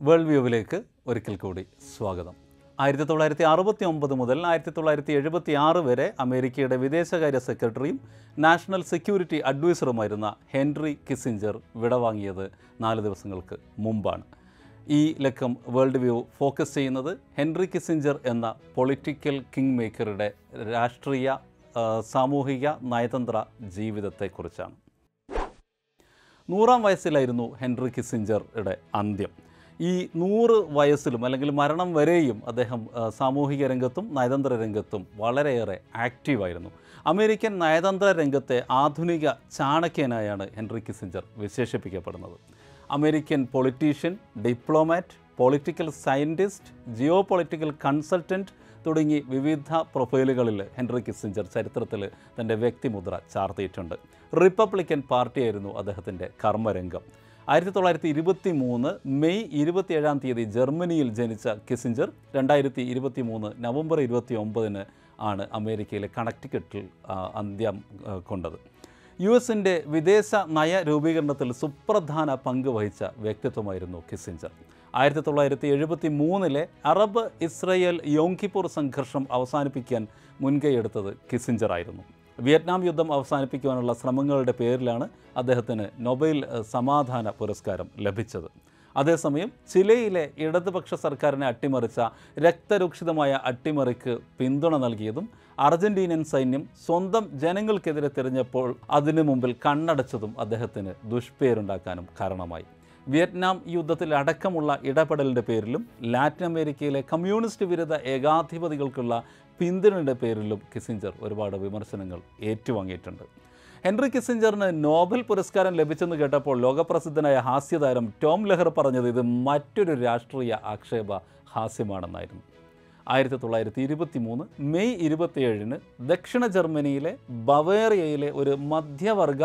World വ്യൂവിലേക്ക് ഒരിക്കൽ കൂടി സ്വാഗതം. ആയിരത്തി തൊള്ളായിരത്തി അറുപത്തി ഒമ്പത് മുതൽ ആയിരത്തി തൊള്ളായിരത്തി എഴുപത്തി ആറ് വരെ അമേരിക്കയുടെ വിദേശകാര്യ സെക്രട്ടറിയും നാഷണൽ സെക്യൂരിറ്റി അഡ്വൈസറുമായിരുന്ന ഹെൻറി കിസിഞ്ചർ വിടവാങ്ങിയത് നാല് ദിവസങ്ങൾക്ക് മുമ്പാണ്. ഈ ലക്കം വേൾഡ് വ്യൂ ഫോക്കസ് ചെയ്യുന്നത് ഹെൻറി കിസിഞ്ചർ എന്ന പൊളിറ്റിക്കൽ കിങ് മേക്കറുടെ രാഷ്ട്രീയ സാമൂഹിക നയതന്ത്ര ജീവിതത്തെക്കുറിച്ചാണ്. നൂറാം വയസ്സിലായിരുന്നു ഹെൻറി കിസിഞ്ചറുടെ അന്ത്യം. ഈ നൂറ് വയസ്സിലും അല്ലെങ്കിൽ മരണം വരെയും അദ്ദേഹം സാമൂഹിക രംഗത്തും നയതന്ത്ര രംഗത്തും വളരെയേറെ ആക്റ്റീവായിരുന്നു അമേരിക്കൻ നയതന്ത്ര രംഗത്തെ ആധുനിക ചാണക്യനായാണ് Henry Kissinger വിശേഷിപ്പിക്കപ്പെടുന്നത്. American politician diplomat political scientist geopolitical consultant തുടങ്ങി വിവിധ പ്രൊഫൈലുകളിൽ ഹെൻറി കിസിഞ്ചർ ചരിത്രത്തിൽ തന്റെ വ്യക്തിമുദ്ര ചാർത്തിയിട്ടുണ്ട്. റിപ്പബ്ലിക്കൻ പാർട്ടിയായിരുന്നു അദ്ദേഹത്തിന്റെ കർമ്മരംഗം. ആയിരത്തി തൊള്ളായിരത്തി ഇരുപത്തി മൂന്ന് മെയ് ഇരുപത്തിയേഴാം തീയതി ജർമ്മനിയിൽ ജനിച്ച കിസിഞ്ചർ രണ്ടായിരത്തി ഇരുപത്തി മൂന്ന് നവംബർ ഇരുപത്തി ഒമ്പതിന് ആണ് അമേരിക്കയിലെ കണക്റ്റിക്കറ്റിൽ അന്ത്യം കൊണ്ടത്. യു എസിന്റെ വിദേശ നയ രൂപീകരണത്തിൽ സുപ്രധാന പങ്ക് വഹിച്ച വ്യക്തിത്വമായിരുന്നു കിസിഞ്ചർ ആയിരത്തി തൊള്ളായിരത്തി എഴുപത്തി മൂന്നിലെ അറബ് ഇസ്രയേൽ യോങ്കിപ്പൂർ സംഘർഷം അവസാനിപ്പിക്കാൻ മുൻകൈയെടുത്തത് കിസിഞ്ചർ ആയിരുന്നു വിയറ്റ്നാം യുദ്ധം അവസാനിപ്പിക്കുവാനുള്ള ശ്രമങ്ങളുടെ പേരിലാണ് അദ്ദേഹത്തിന് നൊബൈൽ സമാധാന പുരസ്കാരം ലഭിച്ചത്. അതേസമയം ചിലയിലെ ഇടതുപക്ഷ സർക്കാരിനെ അട്ടിമറിച്ച രക്തരൂക്ഷിതമായ അട്ടിമറിക്ക് പിന്തുണ നൽകിയതും അർജന്റീനിയൻ സൈന്യം സ്വന്തം ജനങ്ങൾക്കെതിരെ തിരഞ്ഞപ്പോൾ അതിനു മുമ്പിൽ കണ്ണടച്ചതും അദ്ദേഹത്തിന് ദുഷ്പേരുണ്ടാക്കാനും കാരണമായി. വിയറ്റ്നാം യുദ്ധത്തിൽ അടക്കമുള്ള ഇടപെടലിന്റെ പേരിലും ലാറ്റിൻ അമേരിക്കയിലെ കമ്മ്യൂണിസ്റ്റ് വിരുദ്ധ ഏകാധിപതികൾക്കുള്ള പിന്തുണയുടെ പേരിലും കിസിഞ്ചർ ഒരുപാട് വിമർശനങ്ങൾ ഏറ്റുവാങ്ങിയിട്ടുണ്ട്. ഹെൻറി കിസിഞ്ചറിന് നോബൽ പുരസ്കാരം ലഭിച്ചെന്ന് കേട്ടപ്പോൾ ലോകപ്രസിദ്ധനായ ഹാസ്യതാരം ടോം ലെഹർ പറഞ്ഞത് ഇത് മറ്റൊരു രാഷ്ട്രീയ ആക്ഷേപ ഹാസ്യമാണെന്നായിരുന്നു. ആയിരത്തി തൊള്ളായിരത്തി ഇരുപത്തി മൂന്ന് മെയ് ഇരുപത്തിയേഴിന് ദക്ഷിണ ജർമ്മനിയിലെ ബവേറിയയിലെ ഒരു മധ്യവർഗ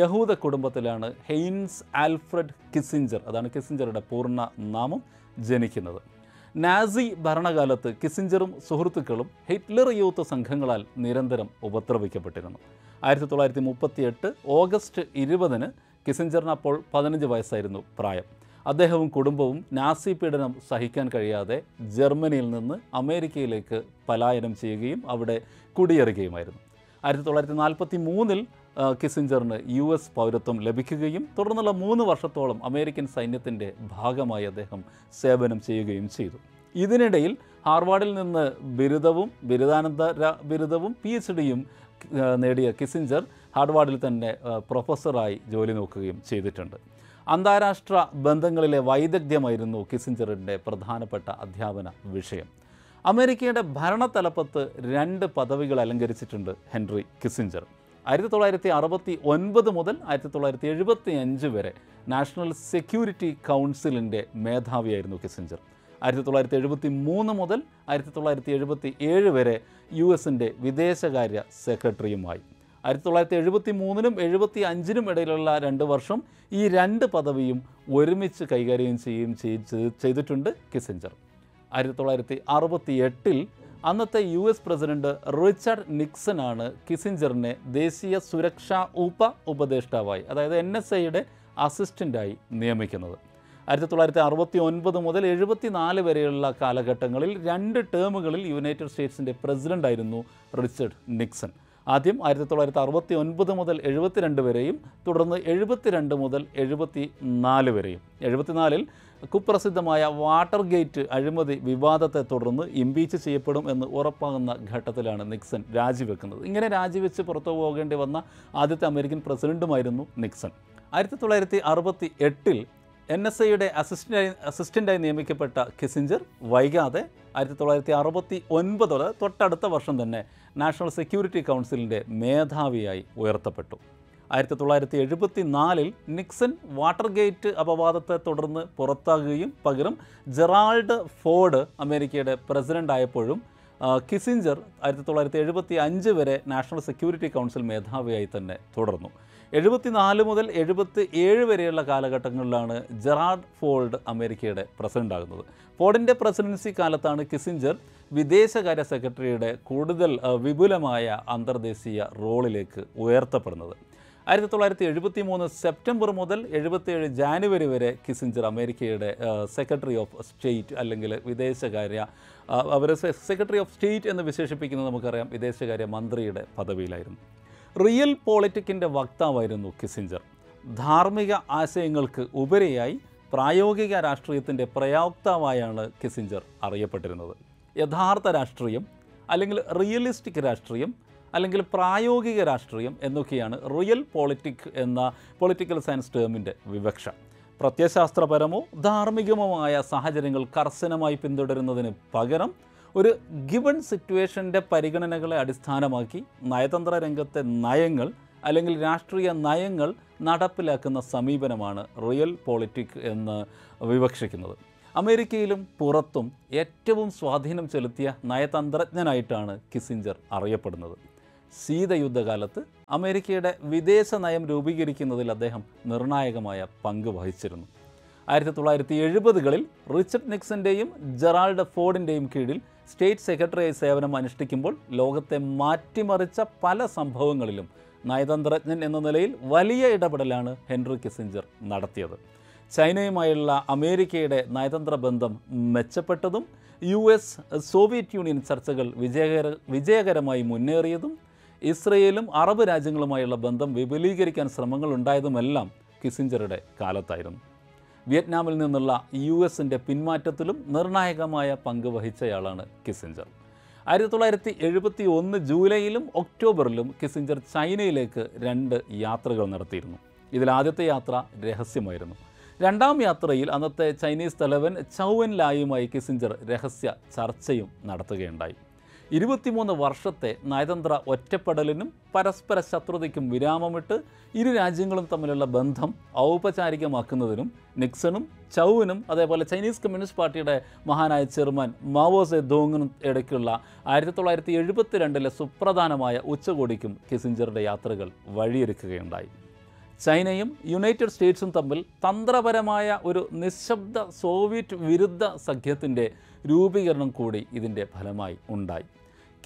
യഹൂദ കുടുംബത്തിലാണ് ഹെയ്ൻസ് ആൽഫ്രഡ് കിസിഞ്ചർ അതാണ് കിസിഞ്ചറുടെ പൂർണ നാമം ജനിക്കുന്നത്. നാസി ഭരണകാലത്ത് കിസിഞ്ചറും സുഹൃത്തുക്കളും ഹിറ്റ്ലർ യൂത്ത് സംഘങ്ങളാൽ നിരന്തരം ഉപദ്രവിക്കപ്പെട്ടിരുന്നു. ആയിരത്തി തൊള്ളായിരത്തി മുപ്പത്തി എട്ട് ഓഗസ്റ്റ് ഇരുപതിന് കിസിഞ്ചറിന് അപ്പോൾ പതിനഞ്ച് വയസ്സായിരുന്നു പ്രായം. അദ്ദേഹവും കുടുംബവും നാസി പീഡനം സഹിക്കാൻ കഴിയാതെ ജർമ്മനിയിൽ നിന്ന് അമേരിക്കയിലേക്ക് പലായനം ചെയ്യുകയും അവിടെ കുടിയേറുകയുമായിരുന്നു. ആയിരത്തി തൊള്ളായിരത്തി നാൽപ്പത്തി മൂന്നിൽ കിസിഞ്ചറിന് യു എസ് പൗരത്വം ലഭിക്കുകയും തുടർന്നുള്ള മൂന്ന് വർഷത്തോളം അമേരിക്കൻ സൈന്യത്തിന്റെ ഭാഗമായി അദ്ദേഹം സേവനം ചെയ്യുകയും ചെയ്തു. ഇതിനിടയിൽ ഹാർവാർഡിൽ നിന്ന് ബിരുദവും ബിരുദാനന്തര ബിരുദവും പി എച്ച് ഡിയും നേടിയ കിസിഞ്ചർ ഹാർവാർഡിൽ തന്നെ പ്രൊഫസറായി ജോലി നോക്കുകയും ചെയ്തിട്ടുണ്ട്. അന്താരാഷ്ട്ര ബന്ധങ്ങളിലെ വൈദഗ്ധ്യമായിരുന്നു കിസിഞ്ചറിന്റെ പ്രധാനപ്പെട്ട അധ്യാപന വിഷയം. അമേരിക്കയുടെ ഭരണതലപ്പത്ത് രണ്ട് പദവികൾ അലങ്കരിച്ചിട്ടുണ്ട് ഹെൻറി കിസിഞ്ചർ ആയിരത്തി തൊള്ളായിരത്തി അറുപത്തി ഒൻപത് മുതൽ ആയിരത്തി തൊള്ളായിരത്തി എഴുപത്തി അഞ്ച് വരെ നാഷണൽ സെക്യൂരിറ്റി കൗൺസിലിന്റെ മേധാവിയായിരുന്നു കിസിഞ്ചർ ആയിരത്തി തൊള്ളായിരത്തി എഴുപത്തി മൂന്ന് മുതൽ ആയിരത്തി തൊള്ളായിരത്തി എഴുപത്തി ഏഴ് വരെ യു എസിന്റെ വിദേശകാര്യ സെക്രട്ടറിയുമായി. ആയിരത്തി തൊള്ളായിരത്തി എഴുപത്തി മൂന്നിനും എഴുപത്തി അഞ്ചിനും ഇടയിലുള്ള രണ്ട് വർഷം ഈ രണ്ട് പദവിയും ഒരുമിച്ച് കൈകാര്യം ചെയ്യുകയും ചെയ്ത് ചെയ്തിട്ടുണ്ട് കിസിഞ്ചർ ആയിരത്തി തൊള്ളായിരത്തി അറുപത്തി എട്ടിൽ അന്നത്തെ U S president Richard Nixon ആണ് കിസിഞ്ചറിനെ ദേശീയ സുരക്ഷാ ഉപ ഉപദേഷ്ടാവായി അതായത് എൻ എസ് ഐയുടെ അസിസ്റ്റന്റായി നിയമിക്കുന്നത്. ആയിരത്തി തൊള്ളായിരത്തി അറുപത്തി ഒൻപത് മുതൽ എഴുപത്തി നാല് വരെയുള്ള കാലഘട്ടങ്ങളിൽ രണ്ട് ടേമുകളിൽ യുണൈറ്റഡ് സ്റ്റേറ്റ്സിന്റെ പ്രസിഡന്റായിരുന്നു റിച്ചർഡ് നിക്സൺ. ആദ്യം ആയിരത്തി തൊള്ളായിരത്തി അറുപത്തി ഒൻപത് മുതൽ എഴുപത്തിരണ്ട് വരെയും തുടർന്ന് എഴുപത്തിരണ്ട് മുതൽ എഴുപത്തി നാല് വരെയും. എഴുപത്തിനാലിൽ കുപ്രസിദ്ധമായ വാട്ടർ ഗേറ്റ് അഴിമതി വിവാദത്തെ തുടർന്ന് ഇംപീച്ച് ചെയ്യപ്പെടും എന്ന് ഉറപ്പാകുന്ന ഘട്ടത്തിലാണ് നിക്സൺ രാജിവെക്കുന്നത്. ഇങ്ങനെ രാജിവെച്ച് പുറത്തു പോകേണ്ടി വന്ന ആദ്യത്തെ അമേരിക്കൻ പ്രസിഡന്റുമായിരുന്നു നിക്സൺ. ആയിരത്തി തൊള്ളായിരത്തി അറുപത്തി എട്ടിൽ എൻ എസ് ഐയുടെ അസിസ്റ്റന്റായി അസിസ്റ്റന്റായി നിയമിക്കപ്പെട്ട കിസിഞ്ചർ വൈകാതെ ആയിരത്തി തൊള്ളായിരത്തി അറുപത്തി ഒൻപതോടെ തൊട്ടടുത്ത വർഷം തന്നെ നാഷണൽ സെക്യൂരിറ്റി കൗൺസിലിന്റെ മേധാവിയായി ഉയർത്തപ്പെട്ടു. ആയിരത്തി തൊള്ളായിരത്തി എഴുപത്തി നാലിൽ നിക്സൺ വാട്ടർഗേറ്റ് അപവാദത്തെ തുടർന്ന് പുറത്താകുകയും പകരം ജെറാൾഡ് ഫോർഡ് അമേരിക്കയുടെ പ്രസിഡന്റ് ആയപ്പോഴും കിസിഞ്ചർ ആയിരത്തി തൊള്ളായിരത്തി എഴുപത്തി അഞ്ച് വരെ നാഷണൽ സെക്യൂരിറ്റി കൗൺസിൽ മേധാവിയായി തന്നെ തുടർന്നു. എഴുപത്തിനാല് മുതൽ എഴുപത്തി ഏഴ് വരെയുള്ള കാലഘട്ടങ്ങളിലാണ് ജെറാർഡ് ഫോൾഡ് അമേരിക്കയുടെ പ്രസിഡന്റ് ആകുന്നത്. ഫോർഡിന്റെ പ്രസിഡൻസി കാലത്താണ് കിസിഞ്ചർ വിദേശകാര്യ സെക്രട്ടറിയുടെ കൂടുതൽ വിപുലമായ അന്തർദേശീയ റോളിലേക്ക് ഉയർത്തപ്പെടുന്നത്. ആയിരത്തി തൊള്ളായിരത്തി എഴുപത്തി മൂന്ന് സെപ്റ്റംബർ മുതൽ എഴുപത്തിയേഴ് ജാനുവരി വരെ കിസിഞ്ചർ അമേരിക്കയുടെ സെക്രട്ടറി ഓഫ് സ്റ്റേറ്റ് അല്ലെങ്കിൽ വിദേശകാര്യ അവർ സെക്രട്ടറി ഓഫ് സ്റ്റേറ്റ് എന്ന് വിശേഷിപ്പിക്കുന്നത് നമുക്കറിയാം വിദേശകാര്യ മന്ത്രിയുടെ പദവിയിലായിരുന്നു. Real പോളിറ്റിക്കിന്റെ വക്താവായിരുന്നു Kissinger. ധാർമ്മിക ആശയങ്ങൾക്ക് ഉപരിയായി പ്രായോഗിക രാഷ്ട്രീയത്തിന്റെ പ്രയോക്താവായാണ് കിസിഞ്ചർ അറിയപ്പെട്ടിരുന്നത്. യഥാർത്ഥ രാഷ്ട്രീയം അല്ലെങ്കിൽ റിയലിസ്റ്റിക് രാഷ്ട്രീയം അല്ലെങ്കിൽ പ്രായോഗിക രാഷ്ട്രീയം എന്നൊക്കെയാണ് റിയൽ പോളിറ്റിക് എന്ന പൊളിറ്റിക്കൽ സയൻസ് ടേമിന്റെ വിവക്ഷ. പ്രത്യയശാസ്ത്രപരമോ ധാർമ്മികമോമായ സാഹചര്യങ്ങൾ കർശനമായി പിന്തുടരുന്നതിന് പകരം ഒരു ഗിവൺ സിറ്റുവേഷന്റെ പരിഗണനകളെ അടിസ്ഥാനമാക്കി നയതന്ത്ര രംഗത്തെ നയങ്ങൾ അല്ലെങ്കിൽ രാഷ്ട്രീയ നയങ്ങൾ നടപ്പിലാക്കുന്ന സമീപനമാണ് റിയൽ പോളിറ്റിക് എന്ന് വിവക്ഷിക്കുന്നത്. അമേരിക്കയിലും പുറത്തും ഏറ്റവും സ്വാധീനം ചെലുത്തിയ നയതന്ത്രജ്ഞനായിട്ടാണ് കിസിഞ്ചർ അറിയപ്പെടുന്നത്. ശീതയുദ്ധകാലത്ത് അമേരിക്കയുടെ വിദേശ നയം രൂപീകരിക്കുന്നതിൽ അദ്ദേഹം നിർണായകമായ പങ്ക് വഹിച്ചിരുന്നു. ആയിരത്തി തൊള്ളായിരത്തി എഴുപതുകളിൽ റിച്ചർഡ് നിക്സന്റെയും ജെറാൾഡ് ഫോർഡിന്റെയും കീഴിൽ സ്റ്റേറ്റ് സെക്രട്ടറി സേവനം അനുഷ്ഠിക്കുമ്പോൾ ലോകത്തെ മാറ്റിമറിച്ച പല സംഭവങ്ങളിലും നയതന്ത്രജ്ഞൻ എന്ന നിലയിൽ വലിയ ഇടപെടലാണ് ഹെൻറി കിസിഞ്ചർ നടത്തിയത്. ചൈനയുമായുള്ള അമേരിക്കയുടെ നയതന്ത്ര ബന്ധം മെച്ചപ്പെട്ടതും യു എസ് സോവിയറ്റ് യൂണിയൻ ചർച്ചകൾ വിജയകര വിജയകരമായി മുന്നേറിയതും ഇസ്രയേലും അറബ് രാജ്യങ്ങളുമായുള്ള ബന്ധം വിപുലീകരിക്കാൻ ശ്രമങ്ങൾ ഉണ്ടായതുമെല്ലാം കിസിഞ്ചറുടെ കാലത്തായിരുന്നു. വിയറ്റ്നാമിൽ നിന്നുള്ള യു എസിന്റെ പിന്മാറ്റത്തിലും നിർണായകമായ പങ്ക് വഹിച്ചയാളാണ് കിസിഞ്ചർ. ആയിരത്തി തൊള്ളായിരത്തി എഴുപത്തി ഒന്ന് ജൂലൈയിലും ഒക്ടോബറിലും കിസിഞ്ചർ ചൈനയിലേക്ക് രണ്ട് യാത്രകൾ നടത്തിയിരുന്നു. ഇതിൽ ആദ്യത്തെ യാത്ര രഹസ്യമായിരുന്നു. രണ്ടാം യാത്രയിൽ അന്നത്തെ ചൈനീസ് തലവൻ ചൗവൻ ലായുമായി കിസിഞ്ചർ രഹസ്യ ചർച്ചയും നടത്തുകയുണ്ടായി. ഇരുപത്തിമൂന്ന് വർഷത്തെ നയതന്ത്ര ഒറ്റപ്പെടലിനും പരസ്പര ശത്രുതയ്ക്കും വിരാമമിട്ട് ഇരു രാജ്യങ്ങളും തമ്മിലുള്ള ബന്ധം ഔപചാരികമാക്കുന്നതിനും നിക്സണും ചൗവിനും അതേപോലെ ചൈനീസ് കമ്മ്യൂണിസ്റ്റ് പാർട്ടിയുടെ മഹാനായ ചെയർമാൻ മാവോ സെ ദോങ്ങിനും ഇടയ്ക്കുള്ള ആയിരത്തി തൊള്ളായിരത്തി എഴുപത്തിരണ്ടിലെ സുപ്രധാനമായ ഉച്ചകോടിക്കും കിസിഞ്ചറുടെ യാത്രകൾ വഴിയൊരുക്കുകയുണ്ടായി. ചൈനയും യുണൈറ്റഡ് സ്റ്റേറ്റ്സും തമ്മിൽ തന്ത്രപരമായ ഒരു നിശബ്ദ സോവിയറ്റ് വിരുദ്ധ സഖ്യത്തിന്റെ രൂപീകരണം കൂടി ഇതിന്റെ ഫലമായി ഉണ്ടായി.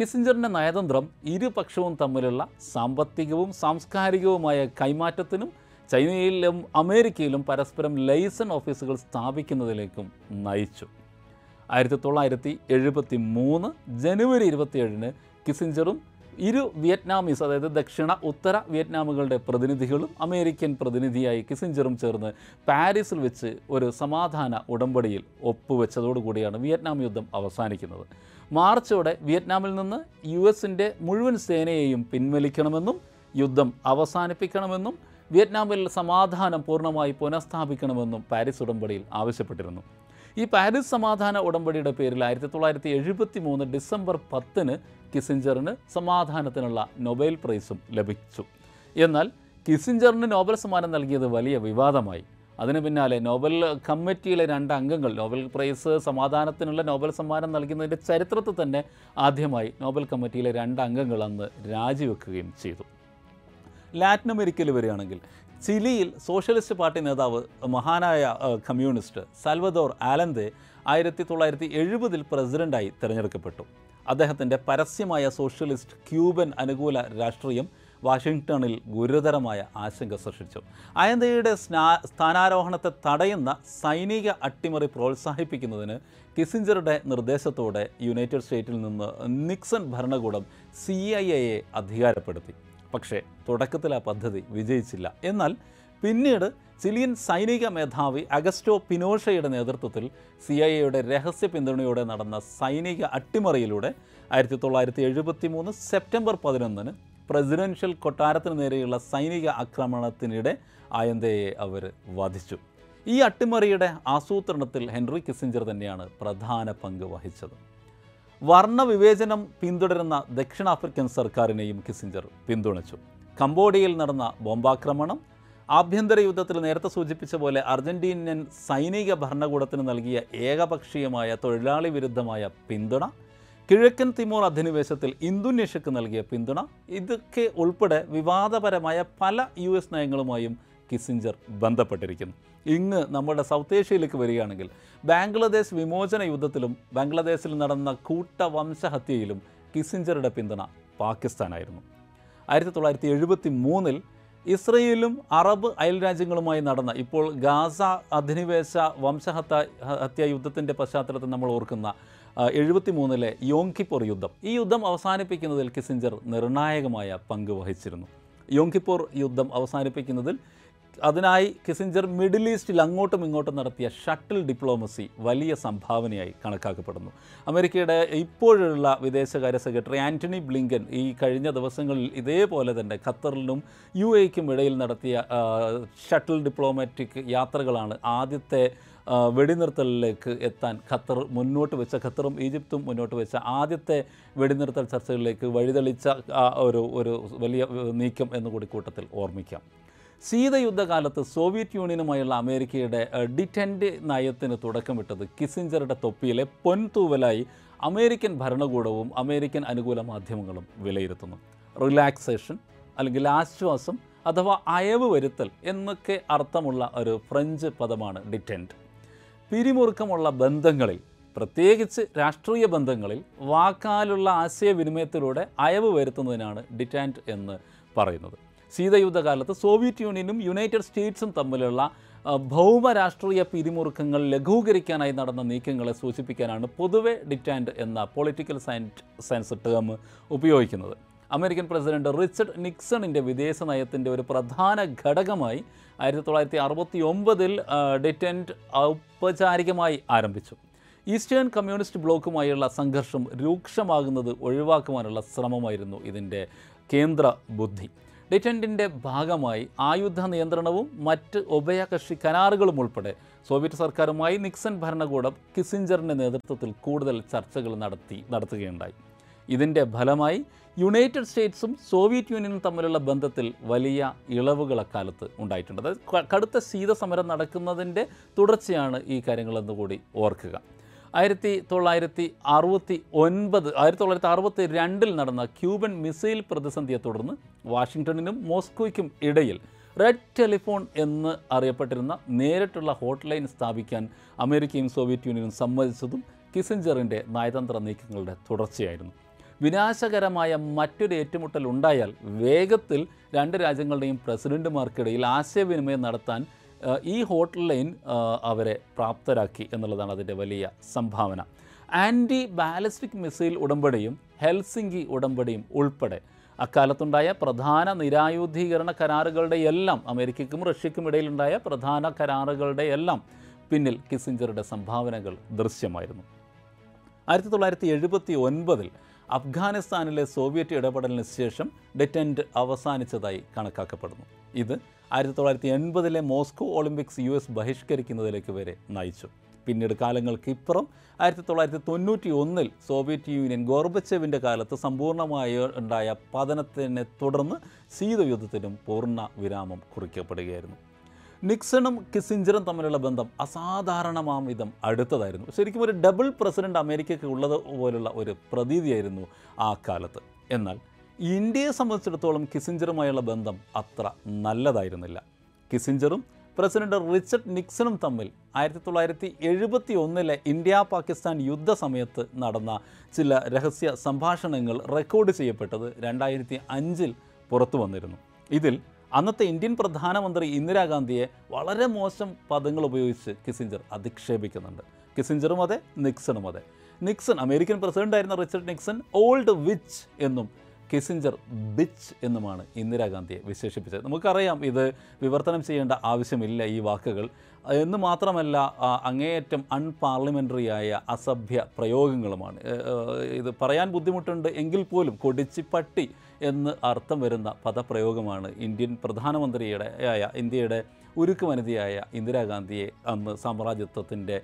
കിസിഞ്ചറിന്റെ നയതന്ത്രം ഇരുപക്ഷവും തമ്മിലുള്ള സാമ്പത്തികവും സാംസ്കാരികവുമായ കൈമാറ്റത്തിനും ചൈനയിലും അമേരിക്കയിലും പരസ്പരം ലൈസൺ ഓഫീസുകൾ സ്ഥാപിക്കുന്നതിലേക്കും നയിച്ചു. ആയിരത്തി തൊള്ളായിരത്തി എഴുപത്തി മൂന്ന് ജനുവരി ഇരുപത്തിയേഴിന് കിസിഞ്ചറും ഇരു വിയറ്റ്നാമീസ് അതായത് ദക്ഷിണ ഉത്തര വിയറ്റ്നാമുകളുടെ പ്രതിനിധികളും അമേരിക്കൻ പ്രതിനിധിയായി കിസിഞ്ചറും ചേർന്ന് പാരീസിൽ വെച്ച് ഒരു സമാധാന ഉടമ്പടിയിൽ ഒപ്പുവെച്ചതോടുകൂടിയാണ് വിയറ്റ്നാം യുദ്ധം അവസാനിക്കുന്നത്. മാർച്ചോടെ വിയറ്റ്നാമിൽ നിന്ന് യു എസിന്റെ മുഴുവൻ സേനയെയും പിൻവലിക്കണമെന്നും യുദ്ധം അവസാനിപ്പിക്കണമെന്നും വിയറ്റ്നാമിൽ സമാധാനം പൂർണമായി പുനഃസ്ഥാപിക്കണമെന്നും പാരീസ് ഉടമ്പടിയിൽ ആവശ്യപ്പെട്ടിരുന്നു. ഈ പാരീസ് സമാധാന ഉടമ്പടിയുടെ പേരിൽ ആയിരത്തി തൊള്ളായിരത്തി എഴുപത്തി മൂന്ന് ഡിസംബർ പത്തിന് കിസിഞ്ചറിന് സമാധാനത്തിനുള്ള നൊബേൽ പ്രൈസും ലഭിച്ചു. എന്നാൽ കിസിഞ്ചറിന് നോബൽ സമ്മാനം നൽകിയത് വലിയ വിവാദമായി. അതിന് പിന്നാലെ നോബൽ കമ്മിറ്റിയിലെ രണ്ട് അംഗങ്ങൾ നോബൽ പ്രൈസ് സമാധാനത്തിനുള്ള നോബൽ സമ്മാനം നൽകുന്നതിന്റെ ചരിത്രത്തിൽ തന്നെ ആദ്യമായി നോബൽ കമ്മിറ്റിയിലെ രണ്ട് അംഗങ്ങൾ അന്ന് രാജിവെക്കുകയും ചെയ്തു. ലാറ്റിൻ അമേരിക്കയിൽ വരികയാണെങ്കിൽ ചിലിയിൽ സോഷ്യലിസ്റ്റ് പാർട്ടി നേതാവ് മഹാനായ കമ്മ്യൂണിസ്റ്റ് സാൽവദോർ ആലന്തെ ആയിരത്തി തൊള്ളായിരത്തി എഴുപതിൽ പ്രസിഡന്റായി തിരഞ്ഞെടുക്കപ്പെട്ടു. അദ്ദേഹത്തിന്റെ പരസ്യമായ സോഷ്യലിസ്റ്റ് ക്യൂബൻ അനുകൂല രാഷ്ട്രീയം വാഷിങ്ടണിൽ ഗുരുതരമായ ആശങ്ക സൃഷ്ടിച്ചു. അയന്തയുടെ സ്നാ സ്ഥാനാരോഹണത്തെ തടയുന്ന സൈനിക അട്ടിമറി പ്രോത്സാഹിപ്പിക്കുന്നതിന് കിസിഞ്ചറുടെ നിർദ്ദേശത്തോടെ യുണൈറ്റഡ് സ്റ്റേറ്റിൽ നിന്ന് നിക്സൺ ഭരണകൂടം സി ഐ എയെ അധികാരപ്പെടുത്തി. പക്ഷേ തുടക്കത്തിൽ ആ പദ്ധതി വിജയിച്ചില്ല. എന്നാൽ പിന്നീട് ചിലിയൻ സൈനിക മേധാവി അഗസ്റ്റോ പിനോഷയുടെ നേതൃത്വത്തിൽ സി ഐ എയുടെ രഹസ്യ പിന്തുണയോടെ നടന്ന സൈനിക അട്ടിമറിയിലൂടെ ആയിരത്തി തൊള്ളായിരത്തി എഴുപത്തി മൂന്ന് സെപ്റ്റംബർ പതിനൊന്നിന് പ്രസിഡൻഷ്യൽ കൊട്ടാരത്തിന് നേരെയുള്ള സൈനിക ആക്രമണത്തിനിടെ ആയന്തയെ അവർ വധിച്ചു. ഈ അട്ടിമറിയുടെ ആസൂത്രണത്തിൽ ഹെൻറി കിസിഞ്ചർ തന്നെയാണ് പ്രധാന പങ്ക് വഹിച്ചത്. വർണവിവേചനം പിന്തുടരുന്ന ദക്ഷിണാഫ്രിക്കൻ സർക്കാരിനെയും കിസിഞ്ചർ പിന്തുണച്ചു. കംബോഡിയയിൽ നടന്ന ബോംബാക്രമണം ആഭ്യന്തര യുദ്ധത്തിൽ നേരത്തെ സൂചിപ്പിച്ച പോലെ അർജന്റീനിയൻ സൈനിക ഭരണകൂടത്തിന് നൽകിയ ഏകപക്ഷീയമായ തൊഴിലാളി വിരുദ്ധമായ പിന്തുണ കിഴക്കൻ തിമോർ അധിനിവേശത്തിൽ ഇന്തോനേഷ്യക്ക് നൽകിയ പിന്തുണ ഇതൊക്കെ ഉൾപ്പെടെ വിവാദപരമായ പല യു എസ് നയങ്ങളുമായും കിസിഞ്ചർ ബന്ധപ്പെട്ടിരിക്കുന്നു. ഇങ്ങ് നമ്മുടെ സൗത്ത് ഏഷ്യയിലേക്ക് വരികയാണെങ്കിൽ ബംഗ്ലാദേശ് വിമോചന യുദ്ധത്തിലും ബംഗ്ലാദേശിൽ നടന്ന കൂട്ടവംശഹത്യയിലും കിസിഞ്ചറുടെ പിന്തുണ പാകിസ്ഥാനായിരുന്നു. ആയിരത്തി തൊള്ളായിരത്തി എഴുപത്തി മൂന്നിൽ ഇസ്രയേലും അറബ് അയൽരാജ്യങ്ങളുമായി നടന്ന ഇപ്പോൾ ഗാസ അധിനിവേശ വംശഹത്യ ഹത്യ യുദ്ധത്തിന്റെ പശ്ചാത്തലത്തിൽ നമ്മൾ ഓർക്കുന്ന എഴുപത്തി മൂന്നിലെ യോങ്കിപ്പോർ യുദ്ധം. ഈ യുദ്ധം അവസാനിപ്പിക്കുന്നതിൽ കിസിഞ്ചർ നിർണായകമായ പങ്ക് വഹിച്ചിരുന്നു. യോങ്കിപ്പോർ യുദ്ധം അവസാനിപ്പിക്കുന്നതിൽ അതിനായി കിസിഞ്ചർ മിഡിൽ ഈസ്റ്റിൽ അങ്ങോട്ടും ഇങ്ങോട്ടും നടത്തിയ ഷട്ടിൽ ഡിപ്ലോമസി വലിയ സംഭാവനയായി കണക്കാക്കപ്പെടുന്നു. അമേരിക്കയുടെ ഇപ്പോഴുള്ള വിദേശകാര്യ സെക്രട്ടറി ആന്റണി ബ്ലിങ്കൻ ഈ കഴിഞ്ഞ ദിവസങ്ങളിൽ ഇതേപോലെ തന്നെ ഖത്തറിലും യു എക്കും ഇടയിൽ നടത്തിയ ഷട്ടിൽ ഡിപ്ലോമാറ്റിക് യാത്രകളാണ് ആദ്യത്തെ വെടിനിർത്തലിലേക്ക് എത്താൻ ഖത്തർ മുന്നോട്ട് വെച്ച ഖത്തറും ഈജിപ്തും മുന്നോട്ട് വെച്ച ആദ്യത്തെ വെടിനിർത്തൽ ചർച്ചകളിലേക്ക് വഴിതെളിച്ച ഒരു ഒരു വലിയ നീക്കം എന്ന് കൂടി കൂട്ടത്തിൽ ഓർമ്മിക്കാം. ശീതയുദ്ധകാലത്ത് സോവിയറ്റ് യൂണിയനുമായുള്ള അമേരിക്കയുടെ ഡിറ്റൻഡ് നയത്തിന് തുടക്കമിട്ടത് കിസിഞ്ചറുടെ തൊപ്പിയിലെ പൊൻതൂവലായി അമേരിക്കൻ ഭരണകൂടവും അമേരിക്കൻ അനുകൂല മാധ്യമങ്ങളും വിലയിരുത്തുന്നു. റിലാക്സേഷൻ അല്ലെങ്കിൽ ആശ്വാസം അഥവാ അയവ് വരുത്തൽ എന്നൊക്കെ അർത്ഥമുള്ള ഒരു ഫ്രഞ്ച് പദമാണ് ഡിറ്റൻഡ് പിരിമുറുക്കമുള്ള ബന്ധങ്ങളിൽ പ്രത്യേകിച്ച് രാഷ്ട്രീയ ബന്ധങ്ങളിൽ വാക്കാലുള്ള ആശയവിനിമയത്തിലൂടെ അയവ് വരുത്തുന്നതിനാണ് ഡിറ്റാന്റ് എന്ന് പറയുന്നത്. ശീതയുദ്ധകാലത്ത് സോവിയറ്റ് യൂണിയനും യുണൈറ്റഡ് സ്റ്റേറ്റ്സും തമ്മിലുള്ള ഭൗമരാഷ്ട്രീയ ഭൗമ രാഷ്ട്രീയ പിരിമുറുക്കങ്ങൾ ലഘൂകരിക്കാനായി നടന്ന നീക്കങ്ങളെ സൂചിപ്പിക്കാനാണ് പൊതുവെ ഡിറ്റാൻഡ് എന്ന പൊളിറ്റിക്കൽ സയൻസ് സയൻസ് ടേം ഉപയോഗിക്കുന്നത്. അമേരിക്കൻ പ്രസിഡന്റ് റിച്ചർഡ് നിക്സണിന്റെ വിദേശ നയത്തിന്റെ ഒരു പ്രധാന ഘടകമായി ആയിരത്തി തൊള്ളായിരത്തി അറുപത്തി ഒമ്പതിൽ ഡിറ്റന്റ് ഔപചാരികമായി ആരംഭിച്ചു. ഈസ്റ്റേൺ കമ്മ്യൂണിസ്റ്റ് ബ്ലോക്കുമായുള്ള സംഘർഷം രൂക്ഷമാകുന്നത് ഒഴിവാക്കുവാനുള്ള ശ്രമമായിരുന്നു ഇതിന്റെ കേന്ദ്ര ബുദ്ധി ഡിറ്റന്റിന്റെ ഭാഗമായി ആയുധ നിയന്ത്രണവും മറ്റ് ഉഭയകക്ഷി കരാറുകളും ഉൾപ്പെടെ സോവിയറ്റ് സർക്കാരുമായി നിക്സൺ ഭരണകൂടം കിസിഞ്ചറിന്റെ നേതൃത്വത്തിൽ കൂടുതൽ ചർച്ചകൾ നടത്തി നടത്തുകയുണ്ടായി. ഇതിന്റെ ഫലമായി യുണൈറ്റഡ് സ്റ്റേറ്റ്സും സോവിയറ്റ് യൂണിയനും തമ്മിലുള്ള ബന്ധത്തിൽ വലിയ ഇളവുകൾ അക്കാലത്ത് ഉണ്ടായിട്ടുണ്ട്. അതായത് കടുത്ത ശീതസമരം നടക്കുന്നതിന്റെ തുടർച്ചയാണ് ഈ കാര്യങ്ങളെന്ന് കൂടി ഓർക്കുക. ആയിരത്തി തൊള്ളായിരത്തി അറുപത്തി ഒൻപത് ആയിരത്തി തൊള്ളായിരത്തി അറുപത്തി രണ്ടിൽ നടന്ന ക്യൂബൻ മിസൈൽ പ്രതിസന്ധിയെ തുടർന്ന് വാഷിങ്ടണിനും മോസ്കോയ്ക്കും ഇടയിൽ റെഡ് ടെലിഫോൺ എന്ന് അറിയപ്പെട്ടിരുന്ന നേരിട്ടുള്ള ഹോട്ട്ലൈൻ സ്ഥാപിക്കാൻ അമേരിക്കയും സോവിയറ്റ് യൂണിയനും സമ്മതിച്ചതും കിസിഞ്ചറിന്റെ നയതന്ത്ര നീക്കങ്ങളുടെ തുടർച്ചയായിരുന്നു. വിനാശകരമായ മറ്റൊരു ഏറ്റുമുട്ടൽ ഉണ്ടായാൽ വേഗത്തിൽ രണ്ട് രാജ്യങ്ങളുടെയും പ്രസിഡന്റുമാർക്കിടയിൽ ആശയവിനിമയം നടത്താൻ ഈ ഹോട്ട് ലൈൻ അവരെ പ്രാപ്തരാക്കി എന്നുള്ളതാണ് അതിന്റെ വലിയ സംഭാവന. ആന്റി ബാലിസ്റ്റിക് മിസൈൽ ഉടമ്പടിയും ഹെൽസിംഗി ഉടമ്പടിയും ഉൾപ്പെടെ അക്കാലത്തുണ്ടായ പ്രധാന നിരായുധീകരണ കരാറുകളുടെ എല്ലാം അമേരിക്കയ്ക്കും റഷ്യയ്ക്കും ഇടയിലുണ്ടായ പ്രധാന കരാറുകളുടെ എല്ലാം പിന്നിൽ കിസിഞ്ചറുടെ സംഭാവനകൾ ദൃശ്യമായിരുന്നു. ആയിരത്തി തൊള്ളായിരത്തി എഴുപത്തി ഒൻപതിൽ അഫ്ഗാനിസ്ഥാനിലെ സോവിയറ്റ് ഇടപെടലിന് ശേഷം ഡെറ്റന്റ് അവസാനിച്ചതായി കണക്കാക്കപ്പെടുന്നു. ഇത് ആയിരത്തി തൊള്ളായിരത്തി എൺപതിലെ മോസ്കോ ഒളിമ്പിക്സ് യു എസ് ബഹിഷ്കരിക്കുന്നതിലേക്ക് വരെ നയിച്ചു. പിന്നീട് കാലങ്ങൾക്ക് ഇപ്പുറം ആയിരത്തി തൊള്ളായിരത്തി തൊണ്ണൂറ്റി ഒന്നിൽ സോവിയറ്റ് യൂണിയൻ ഗോർബച്ചേവിന്റെ കാലത്ത് സമ്പൂർണമായി ഉണ്ടായ പതനത്തിനെ തുടർന്ന് ശീതയുദ്ധത്തിനും പൂർണ വിരാമം കുറിക്കപ്പെടുകയായിരുന്നു. നിക്സണും കിസിഞ്ചറും തമ്മിലുള്ള ബന്ധം അസാധാരണമാം വിധം അടുത്തതായിരുന്നു. ശരിക്കും ഒരു ഡബിൾ പ്രസിഡന്റ് അമേരിക്കയ്ക്ക് ഉള്ളത് പോലുള്ള ഒരു പ്രതീതിയായിരുന്നു ആ കാലത്ത്. എന്നാൽ ഇന്ത്യയെ സംബന്ധിച്ചിടത്തോളം കിസിഞ്ചറുമായുള്ള ബന്ധം അത്ര നല്ലതായിരുന്നില്ല. കിസിഞ്ചറും പ്രസിഡന്റ് റിച്ചർഡ് നിക്സണും തമ്മിൽ ആയിരത്തി തൊള്ളായിരത്തി എഴുപത്തി ഒന്നിലെ ഇന്ത്യ പാകിസ്ഥാൻ യുദ്ധ സമയത്ത് നടന്ന ചില രഹസ്യ സംഭാഷണങ്ങൾ റെക്കോർഡ് ചെയ്യപ്പെട്ടത് രണ്ടായിരത്തി അഞ്ചിൽ പുറത്തു വന്നിരുന്നു. ഇതിൽ അന്നത്തെ ഇന്ത്യൻ പ്രധാനമന്ത്രി ഇന്ദിരാഗാന്ധിയെ വളരെ മോശം പദങ്ങൾ ഉപയോഗിച്ച് കിസിഞ്ചർ അധിക്ഷേപിക്കുന്നുണ്ട്. കിസിഞ്ചറും അതെ നിക്സണും അതെ. നിക്സൺ അമേരിക്കൻ പ്രസിഡന്റായിരുന്ന റിച്ചർഡ് നിക്സൺ ഓൾഡ് വിച്ച് എന്നും കിസിഞ്ചർ ബിച്ച് എന്നുമാണ് ഇന്ദിരാഗാന്ധിയെ വിശേഷിപ്പിച്ചത്. നമുക്കറിയാം ഇത് വിവർത്തനം ചെയ്യേണ്ട ആവശ്യമില്ല ഈ വാക്കുകൾ. എന്ന് മാത്രമല്ല അങ്ങേയറ്റം അൺപാർലമെന്ററിയായ അസഭ്യ പ്രയോഗങ്ങളുമാണ്. ഇത് പറയാൻ ബുദ്ധിമുട്ടുണ്ട് എങ്കിൽ പോലും കൊടിച്ചിപ്പട്ടി എന്ന് അർത്ഥം വരുന്ന പദപ്രയോഗമാണ് ഇന്ത്യൻ പ്രധാനമന്ത്രിയുടെ ആയ ഇന്ത്യയുടെ ഉരുക്ക് വനിതയായ ഇന്ദിരാഗാന്ധിയെ അന്ന് സാമ്രാജ്യത്വത്തിന്റെ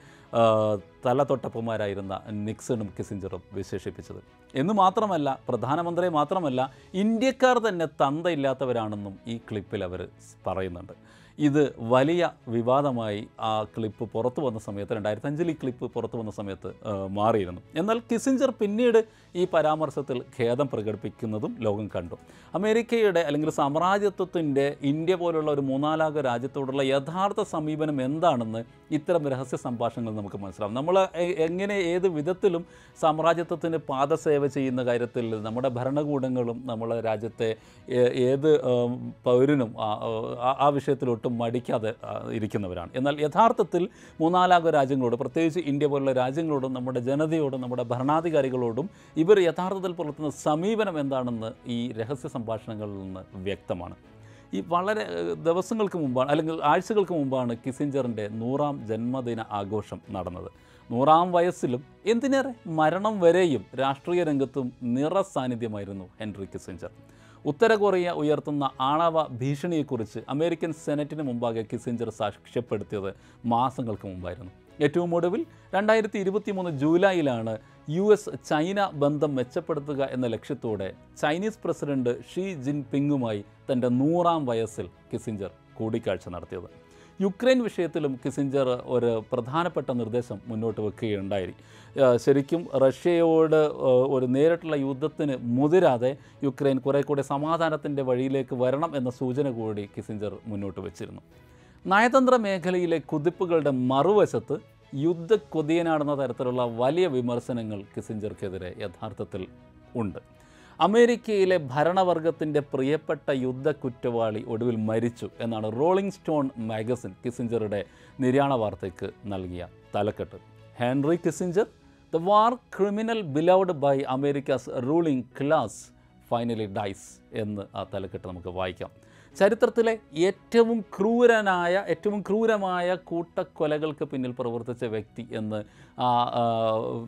തലതൊട്ടപ്പന്മാരായിരുന്ന നിക്സണും കിസിഞ്ചറും വിശേഷിപ്പിച്ചത്. എന്ന് മാത്രമല്ല പ്രധാനമന്ത്രിയെ മാത്രമല്ല ഇന്ത്യക്കാർ തന്നെ തന്തയില്ലാത്തവരാണെന്നും ഈ ക്ലിപ്പിൽ അവർ പറയുന്നുണ്ട്. ഇത് വലിയ വിവാദമായി ആ ക്ലിപ്പ് പുറത്തു വന്ന സമയത്ത് രണ്ടായിരത്തി അഞ്ചിൽ ഈ ക്ലിപ്പ് പുറത്തു വന്ന സമയത്ത് മാറിയിരുന്നു. എന്നാൽ കിസിഞ്ചർ പിന്നീട് ഈ പരാമർശത്തിൽ ഖേദം പ്രകടിപ്പിക്കുന്നതും ലോകം കണ്ടു. അമേരിക്കയുടെ അല്ലെങ്കിൽ സാമ്രാജ്യത്വത്തിന്റെ ഇന്ത്യ പോലുള്ള ഒരു മൂന്നാലാക രാജ്യത്തോടുള്ള യഥാർത്ഥ സമീപനം എന്താണെന്ന് ഇത്തരം രഹസ്യ സംഭാഷണങ്ങൾ നമുക്ക് മനസ്സിലാവും. നമ്മൾ എങ്ങനെ ഏത് വിധത്തിലും സാമ്രാജ്യത്വത്തിന് പാദസേവ ചെയ്യുന്ന കാര്യത്തിൽ നമ്മുടെ ഭരണകൂടങ്ങളും നമ്മളെ രാജ്യത്തെ ഏത് പൗരനും ആ- വിഷയത്തിലോട്ട് ഒട്ടും മടിക്കാതെ ഇരിക്കുന്നവരാണ്. എന്നാൽ യഥാർത്ഥത്തിൽ മൂന്നാലാക രാജ്യങ്ങളോട് പ്രത്യേകിച്ച് ഇന്ത്യ പോലുള്ള രാജ്യങ്ങളോടും നമ്മുടെ ജനതയോടും നമ്മുടെ ഭരണാധികാരികളോടും ഇവർ യഥാർത്ഥത്തിൽ പുലർത്തുന്ന സമീപനം എന്താണെന്ന് ഈ രഹസ്യ സംഭാഷണങ്ങളിൽ നിന്ന് വ്യക്തമാണ്. ഈ വളരെ ദിവസങ്ങൾക്ക് മുമ്പാണ് അല്ലെങ്കിൽ ആഴ്ചകൾക്ക് മുമ്പാണ് കിസിഞ്ചറിന്റെ നൂറാം ജന്മദിന ആഘോഷം നടന്നത്. നൂറാം വയസ്സിലും എന്തിനേറെ മരണം വരെയും രാഷ്ട്രീയ രംഗത്തും നിറ സാന്നിധ്യമായിരുന്നു ഹെൻറി കിസിഞ്ചർ. ഉത്തര കൊറിയ ഉയർത്തുന്ന ആണവ ഭീഷണിയെക്കുറിച്ച് അമേരിക്കൻ സെനറ്റിന് മുമ്പാകെ കിസിഞ്ചർ സാക്ഷ്യപ്പെടുത്തിയത് മാസങ്ങൾക്ക് മുമ്പായിരുന്നു. ഏറ്റവും ഒടുവിൽ രണ്ടായിരത്തി ഇരുപത്തി മൂന്ന് ജൂലൈയിലാണ് യു എസ് ചൈന ബന്ധം മെച്ചപ്പെടുത്തുക എന്ന ലക്ഷ്യത്തോടെ ചൈനീസ് പ്രസിഡന്റ് ഷീ ജിൻപിങ്ങുമായി തന്റെ നൂറാം വയസ്സിൽ കിസിഞ്ചർ കൂടിക്കാഴ്ച നടത്തിയത്. യുക്രൈൻ വിഷയത്തിലും കിസിഞ്ചർ ഒരു പ്രധാനപ്പെട്ട നിർദ്ദേശം മുന്നോട്ട് വെക്കുകയുണ്ടായി. ശരിക്കും റഷ്യയോട് ഒരു നേരിട്ടുള്ള യുദ്ധത്തിന് മുതിരാതെ യുക്രൈൻ കുറെ കൂടി സമാധാനത്തിന്റെ വഴിയിലേക്ക് വരണം എന്ന സൂചന കൂടി കിസിഞ്ചർ മുന്നോട്ട് വെച്ചിരുന്നു. നയതന്ത്ര മേഖലയിലെ കുതിപ്പുകളുടെ മറുവശത്ത് യുദ്ധ കൊതിയനാടുന്ന തരത്തിലുള്ള വലിയ വിമർശനങ്ങൾ കിസിഞ്ചർക്കെതിരെ യഥാർത്ഥത്തിൽ ഉണ്ട്. അമേരിക്കയിലെ ഭരണവർഗത്തിന്റെ പ്രിയപ്പെട്ട യുദ്ധ കുറ്റവാളി ഒടുവിൽ മരിച്ചു എന്നാണ് റോളിംഗ് സ്റ്റോൺ മാഗസിൻ കിസിഞ്ചറുടെ നിര്യാണ വാർത്തയ്ക്ക് നൽകിയ തലക്കെട്ട്. Henry Kissinger the war criminal beloved by America's ruling class finally dies എന്ന് ആ തലക്കെട്ട് നമുക്ക് വായിക്കാം. ചരിത്രത്തിലെ ഏറ്റവും ക്രൂരനായ ഏറ്റവും ക്രൂരമായ കൂട്ടക്കൊലകൾക്ക് പിന്നിൽ പ്രവർത്തിച്ച വ്യക്തി എന്ന് ആ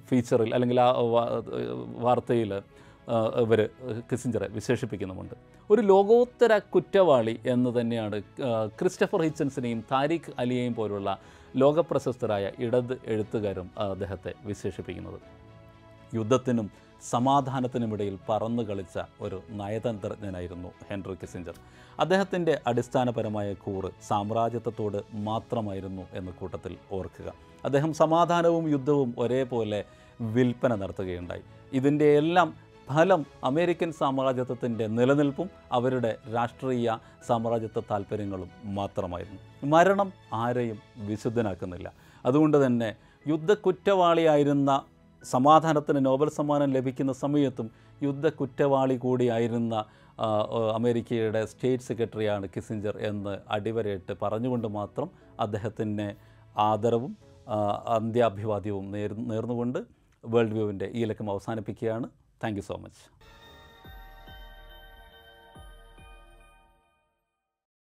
ഫീച്ചറിൽ അല്ലെങ്കിൽ ആ വാർത്തയിൽ ഇവർ കിസിഞ്ചറെ വിശേഷിപ്പിക്കുന്നുമുണ്ട്. ഒരു ലോകോത്തര കുറ്റവാളി എന്ന് തന്നെയാണ് ക്രിസ്റ്റഫർ ഹിച്ചൻസിനെയും താരിഖ് അലിയെയും പോലുള്ള ലോകപ്രശസ്തരായ ഇടത് എഴുത്തുകാരും അദ്ദേഹത്തെ വിശേഷിപ്പിക്കുന്നത്. യുദ്ധത്തിനും സമാധാനത്തിനുമിടയിൽ പറന്നു കളിച്ച ഒരു നയതന്ത്രജ്ഞനായിരുന്നു ഹെൻറി കിസിഞ്ചർ അദ്ദേഹത്തിന്റെ അടിസ്ഥാനപരമായ കൂറ് സാമ്രാജ്യത്വത്തോട് മാത്രമായിരുന്നു എന്ന കൂട്ടത്തിൽ ഓർക്കുക. അദ്ദേഹം സമാധാനവും യുദ്ധവും ഒരേപോലെ വിൽപ്പന നടത്തുകയുണ്ടായി. ഇതിന്റെ എല്ലാം ഫലം അമേരിക്കൻ സാമ്രാജ്യത്വത്തിന്റെ നിലനിൽപ്പും അവരുടെ രാഷ്ട്രീയ സാമ്രാജ്യത്വ താല്പര്യങ്ങളും മാത്രമായിരുന്നു. മരണം ആരെയും വിശുദ്ധനാക്കുന്നില്ല. അതുകൊണ്ട് തന്നെ യുദ്ധക്കുറ്റവാളിയായിരുന്ന സമാധാനത്തിന് നോബൽ സമ്മാനം ലഭിക്കുന്ന സമയത്തും യുദ്ധ കുറ്റവാളി കൂടിയായിരുന്ന അമേരിക്കയുടെ സ്റ്റേറ്റ് സെക്രട്ടറിയാണ് കിസിഞ്ചർ എന്ന് അടിവരയിട്ട് പറഞ്ഞുകൊണ്ട് മാത്രം അദ്ദേഹത്തിന് ആദരവും അന്ത്യാഭിവാദ്യവും നേർ നേർന്നുകൊണ്ട് വേൾഡ് വ്യൂവിന്റെ ഈ ലക്കം അവസാനിപ്പിക്കുകയാണ്. Thank you so much